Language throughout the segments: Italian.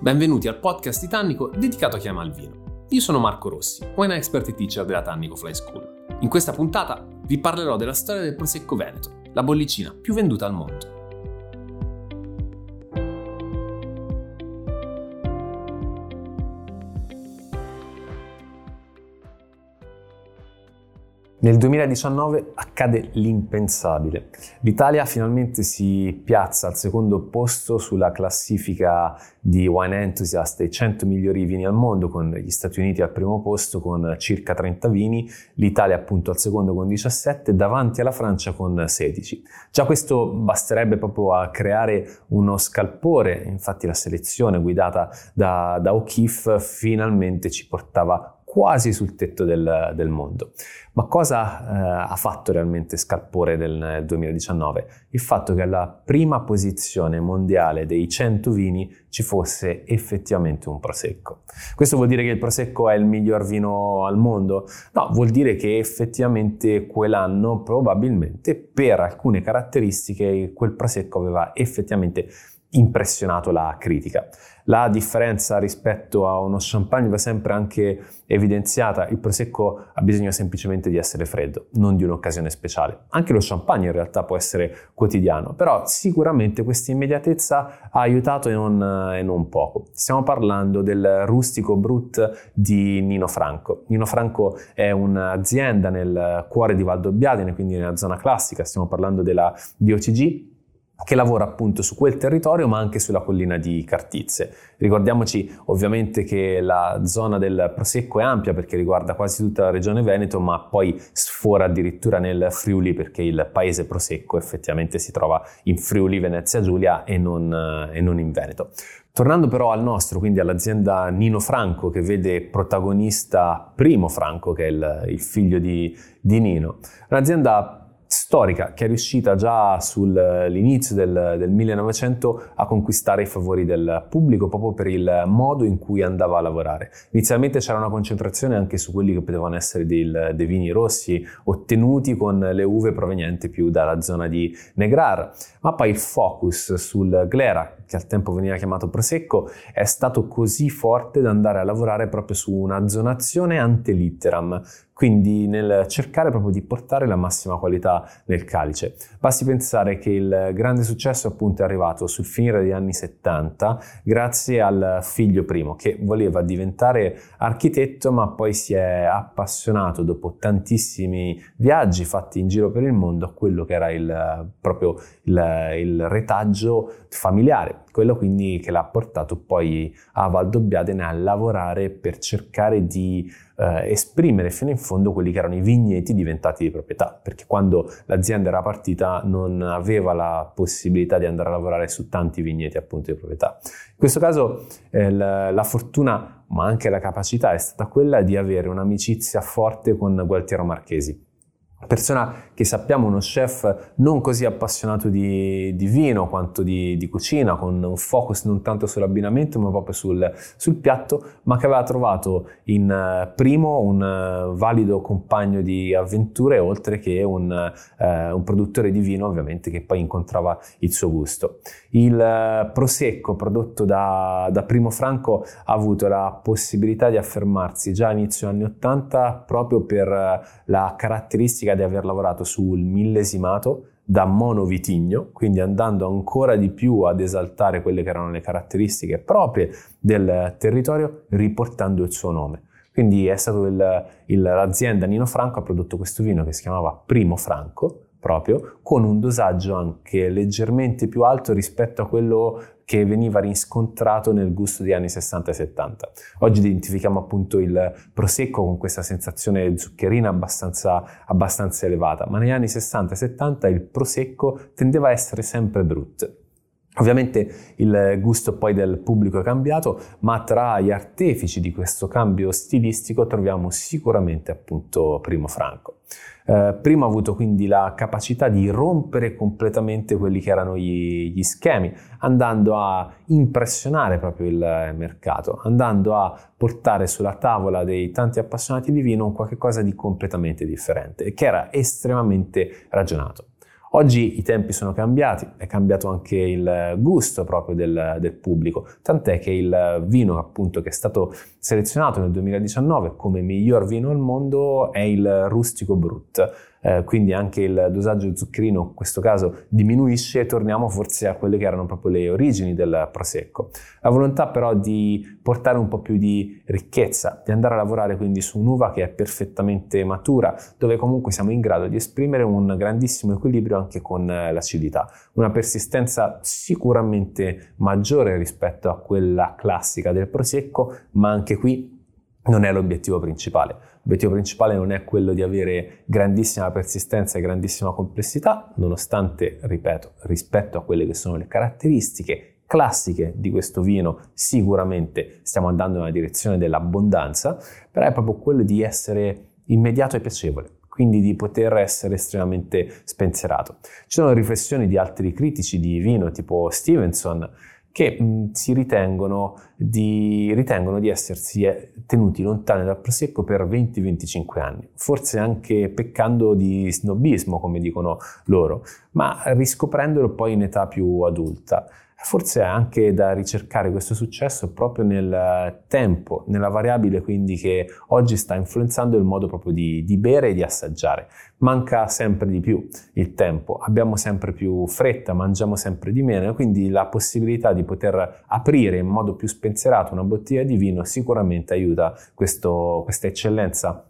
Benvenuti al podcast di Tannico dedicato a chi ama il vino. Io sono Marco Rossi, wine expert teacher della Tannico Fly School. In questa puntata vi parlerò della storia del Prosecco Veneto, la bollicina più venduta al mondo. Nel 2019 accade l'impensabile. L'Italia finalmente si piazza al secondo posto sulla classifica di Wine Enthusiast dei 100 migliori vini al mondo, con gli Stati Uniti al primo posto con circa 30 vini, l'Italia appunto al secondo con 17, davanti alla Francia con 16. Già questo basterebbe proprio a creare uno scalpore, infatti la selezione guidata da, da O'Keeffe finalmente ci portava quasi sul tetto del, del mondo. Ma cosa eh, ha fatto realmente Scalpore nel 2019? Il fatto che alla prima posizione mondiale dei 100 vini ci fosse effettivamente un Prosecco. Questo vuol dire che il Prosecco è il miglior vino al mondo? No, vuol dire che effettivamente quell'anno probabilmente per alcune caratteristiche quel Prosecco aveva effettivamente impressionato la critica. La differenza rispetto a uno champagne va sempre anche evidenziata, il prosecco ha bisogno semplicemente di essere freddo, non di un'occasione speciale. Anche lo champagne in realtà può essere quotidiano, però sicuramente questa immediatezza ha aiutato e non, e non poco. Stiamo parlando del rustico brut di Nino Franco. Nino Franco è un'azienda nel cuore di Valdobbiadene, quindi nella zona classica, stiamo parlando della DOCG che lavora appunto su quel territorio ma anche sulla collina di Cartizze. Ricordiamoci ovviamente che la zona del Prosecco è ampia perché riguarda quasi tutta la regione Veneto ma poi sfora addirittura nel Friuli perché il paese Prosecco effettivamente si trova in Friuli Venezia Giulia e non, e non in Veneto. Tornando però al nostro, quindi all'azienda Nino Franco che vede protagonista Primo Franco che è il, il figlio di, di Nino, un'azienda storica che è riuscita già sull'inizio del, del, 1900 a conquistare i favori del pubblico proprio per il modo in cui andava a lavorare. Inizialmente c'era una concentrazione anche su quelli che potevano essere dei, dei vini rossi ottenuti con le uve provenienti più dalla zona di Negrar, ma poi il focus sul Glera, che al tempo veniva chiamato Prosecco, è stato così forte da andare a lavorare proprio su una zonazione ante litteram, quindi nel cercare proprio di portare la massima qualità nel calice. Basti pensare che il grande successo appunto è arrivato sul finire degli anni 70 grazie al figlio primo che voleva diventare architetto ma poi si è appassionato dopo tantissimi viaggi fatti in giro per il mondo a quello che era il, proprio il, il retaggio familiare, quello quindi che l'ha portato poi a Valdobbiadene a lavorare per cercare di eh, esprimere fino in fondo quelli che erano i vigneti diventati di proprietà, perché quando l'azienda era partita non aveva la possibilità di andare a lavorare su tanti vigneti appunto di proprietà. In questo caso eh, la, la fortuna ma anche la capacità è stata quella di avere un'amicizia forte con Gualtiero Marchesi persona che sappiamo uno chef non così appassionato di, di vino quanto di, di, cucina, con un focus non tanto sull'abbinamento ma proprio sul, sul piatto, ma che aveva trovato in uh, primo un uh, valido compagno di avventure oltre che un, uh, un, produttore di vino ovviamente che poi incontrava il suo gusto. Il Prosecco prodotto da, da Primo Franco ha avuto la possibilità di affermarsi già all'inizio degli anni 80 proprio per la caratteristica significa di aver lavorato sul millesimato da monovitigno, quindi andando ancora di più ad esaltare quelle che erano le caratteristiche proprie del territorio, riportando il suo nome. Quindi il, il, l'azienda Nino Franco ha prodotto questo vino che si chiamava Primo Franco, proprio, con un dosaggio anche leggermente più alto rispetto a quello che veniva riscontrato nel gusto degli anni 60 e 70. Oggi identifichiamo appunto il prosecco con questa sensazione zuccherina abbastanza, abbastanza elevata, ma negli anni 60 e 70 il prosecco tendeva a essere sempre brut. Ovviamente il gusto poi del pubblico è cambiato, ma tra gli artefici di questo cambio stilistico troviamo sicuramente appunto Primo Franco. Eh, primo ha avuto quindi la capacità di rompere completamente quelli che erano gli, gli schemi, andando a impressionare proprio il mercato, andando a portare sulla tavola dei tanti appassionati di vino un qualcosa di completamente differente che era estremamente ragionato. Oggi i tempi sono cambiati, è cambiato anche il gusto proprio del, del, pubblico, tant'è che il vino appunto che è stato selezionato nel 2019 come miglior vino al mondo è il Rustico Brut, eh, quindi anche il dosaggio zuccherino in questo caso diminuisce e torniamo forse a quelle che erano proprio le origini del prosecco. La volontà però di portare un po' più di ricchezza, di andare a lavorare quindi su un'uva che è perfettamente matura, dove comunque siamo in grado di esprimere un grandissimo equilibrio anche con eh, l'acidità, una persistenza sicuramente maggiore rispetto a quella classica del prosecco, ma anche qui non è l'obiettivo principale. L'obiettivo principale non è quello di avere grandissima persistenza e grandissima complessità, nonostante, ripeto, rispetto a quelle che sono le caratteristiche classiche di questo vino, sicuramente stiamo andando nella direzione dell'abbondanza, però è proprio quello di essere immediato e piacevole quindi di poter essere estremamente spensierato. Ci sono riflessioni di altri critici di vino, tipo Stevenson, che mh, si ritengono di, ritengono di essersi eh, tenuti lontani dal prosecco per 20-25 anni, forse anche peccando di snobismo, come dicono loro, ma riscoprendolo poi in età più adulta. Forse è anche da ricercare questo successo proprio nel tempo, nella variabile quindi che oggi sta influenzando il modo proprio di, di, bere e di assaggiare. Manca sempre di più il tempo, abbiamo sempre più fretta, mangiamo sempre di meno, quindi la possibilità di poter aprire in modo più spensierato una bottiglia di vino sicuramente aiuta questo, questa eccellenza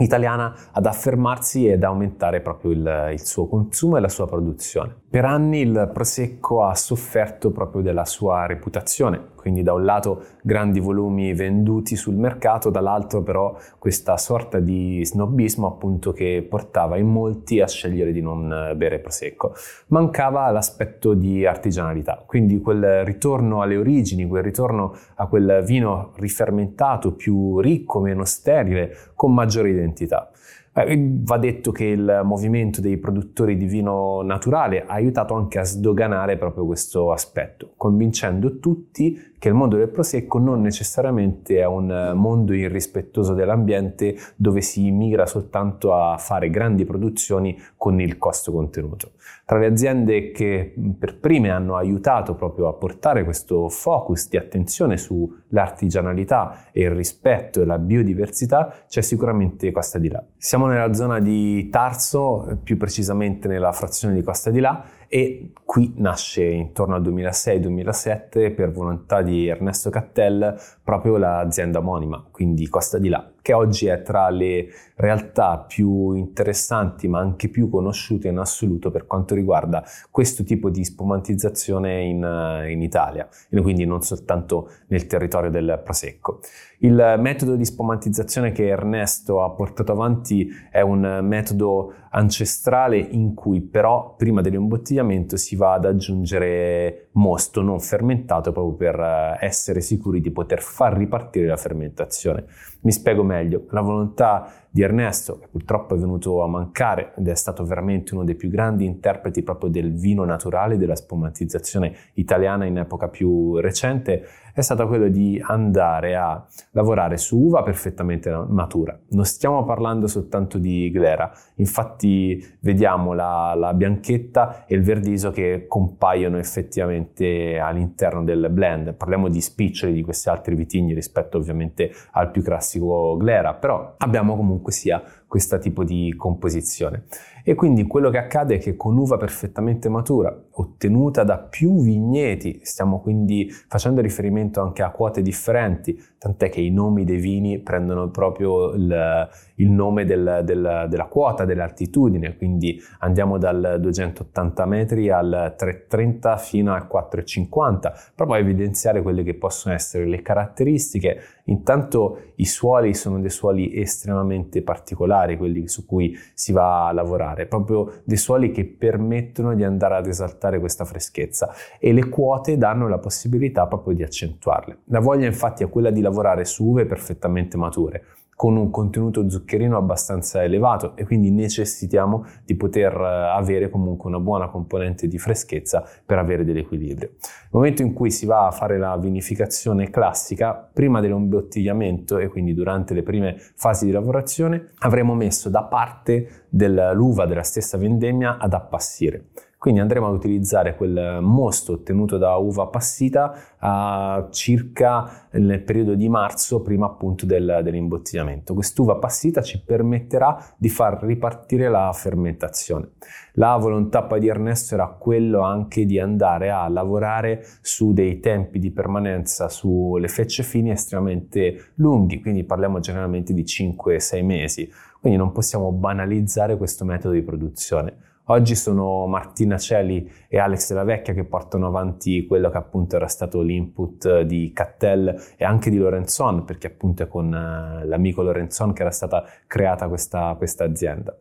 italiana ad affermarsi ed aumentare proprio il, il, suo consumo e la sua produzione. Per anni il Prosecco ha sofferto proprio della sua reputazione, quindi da un lato grandi volumi venduti sul mercato, dall'altro però questa sorta di snobismo appunto che portava in molti a scegliere di non bere Prosecco. Mancava l'aspetto di artigianalità, quindi quel ritorno alle origini, quel ritorno a quel vino rifermentato più ricco, meno sterile, con maggiore identità. Eh, va detto che il movimento dei produttori di vino naturale ha aiutato anche a sdoganare proprio questo aspetto, convincendo tutti che il mondo del prosecco non necessariamente è un mondo irrispettoso dell'ambiente dove si migra soltanto a fare grandi produzioni con il costo contenuto. Tra le aziende che per prime hanno aiutato proprio a portare questo focus di attenzione sull'artigianalità e il rispetto e la biodiversità c'è sicuramente Costa di Là. Siamo nella zona di Tarso, più precisamente nella frazione di Costa di Là e qui nasce intorno al 2006-2007 per volontà di Ernesto Cattel proprio l'azienda omonima, quindi Costa di Là, che oggi è tra le realtà più interessanti ma anche più conosciute in assoluto per quanto riguarda questo tipo di spumantizzazione in, in Italia, e quindi non soltanto nel territorio del Prosecco. Il metodo di spumantizzazione che Ernesto ha portato avanti è un metodo ancestrale in cui però prima dell'imbottigliamento si va ad aggiungere mosto non fermentato proprio per eh, essere sicuri di poter far ripartire la fermentazione. Mi spiego meglio, la volontà di Ernesto, che purtroppo è venuto a mancare ed è stato veramente uno dei più grandi interpreti proprio del vino naturale, della spumantizzazione italiana in epoca più recente, è stato quello di andare a lavorare su uva perfettamente matura. Non stiamo parlando soltanto di glera, infatti vediamo la, la bianchetta e il verdiso che compaiono effettivamente all'interno del blend. Parliamo di spiccioli di questi altri vitigni rispetto ovviamente al più classico glera, però abbiamo comunque comunque sia questo tipo di composizione. E quindi quello che accade è che con uva perfettamente matura, ottenuta da più vigneti, stiamo quindi facendo riferimento anche a quote differenti, tant'è che i nomi dei vini prendono proprio il, il nome del, del, della quota, dell'altitudine, quindi andiamo dal 280 metri al 330 fino al 450, proprio a evidenziare quelle che possono essere le caratteristiche. Intanto i suoli sono dei suoli estremamente particolari, quelli su cui si va a lavorare, proprio dei suoli che permettono di andare ad esaltare questa freschezza. E le quote danno la possibilità proprio di accentuarle. La voglia infatti è quella di lavorare su uve perfettamente mature, con un contenuto zuccherino abbastanza elevato e quindi necessitiamo di poter eh, avere comunque una buona componente di freschezza per avere dell'equilibrio. Nel momento in cui si va a fare la vinificazione classica, prima dell'imbottigliamento e quindi durante le prime fasi di lavorazione, avremo messo da parte dell'uva della stessa vendemmia ad appassire. Quindi andremo ad utilizzare quel mosto ottenuto da uva passita a circa nel periodo di marzo, prima appunto del, dell'imbottigliamento. Quest'uva passita ci permetterà di far ripartire la fermentazione. La volontà poi di Ernesto era quello anche di andare a lavorare su dei tempi di permanenza sulle fecce fini estremamente lunghi, quindi parliamo generalmente di 5-6 mesi. Quindi non possiamo banalizzare questo metodo di produzione. Oggi sono Martina Celi e Alex Della Vecchia che portano avanti quello che appunto era stato l'input di Cattel e anche di Lorenzon, perché appunto è con uh, l'amico Lorenzon che era stata creata questa, questa azienda.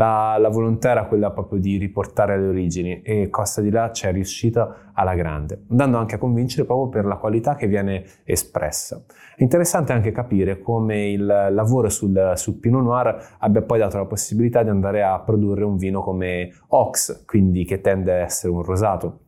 La, la, volontà era quella proprio di riportare le origini e Costa di là ci è riuscita alla grande, andando anche a convincere proprio per la qualità che viene espressa. È interessante anche capire come il lavoro sul, sul Pinot Noir abbia poi dato la possibilità di andare a produrre un vino come Ox, quindi che tende a essere un rosato.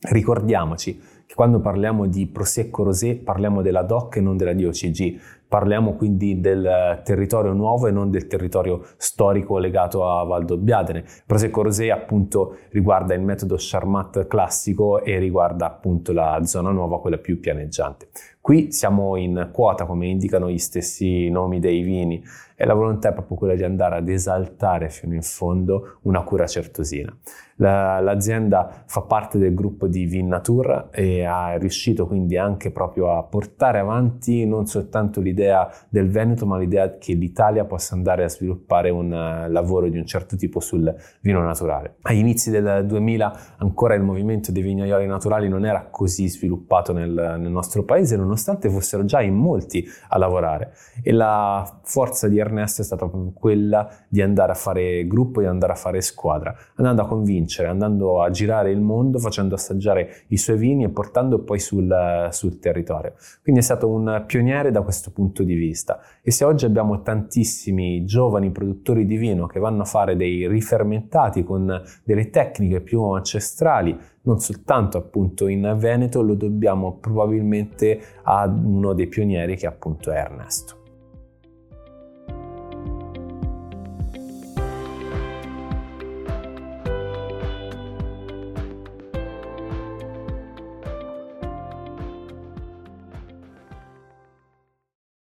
Ricordiamoci che quando parliamo di Prosecco Rosé parliamo della DOC e non della DOCG, Parliamo quindi del territorio nuovo e non del territorio storico legato a Valdobbiadene. Prosecco Rosé appunto riguarda il metodo Charmat classico e riguarda appunto la zona nuova, quella più pianeggiante. Qui siamo in quota, come indicano gli stessi nomi dei vini, e la volontà è proprio quella di andare ad esaltare fino in fondo una cura certosina. La, l'azienda fa parte del gruppo di Vinnatur e ha riuscito quindi anche proprio a portare avanti non soltanto l'idea del Veneto, ma l'idea che l'Italia possa andare a sviluppare un uh, lavoro di un certo tipo sul vino naturale. Agli inizi del 2000 ancora il movimento dei vignaioli naturali non era così sviluppato nel, nel nostro paese, nonostante fossero già in molti a lavorare e la forza di Ernesto è stata proprio quella di andare a fare gruppo, di andare a fare squadra, andando a convincere, andando a girare il mondo, facendo assaggiare i suoi vini e portando poi sul, sul territorio. Quindi è stato un pioniere da questo punto di vista e se oggi abbiamo tantissimi giovani produttori di vino che vanno a fare dei rifermentati con delle tecniche più ancestrali, non soltanto appunto in Veneto, lo dobbiamo probabilmente a uno dei pionieri che appunto è Ernesto.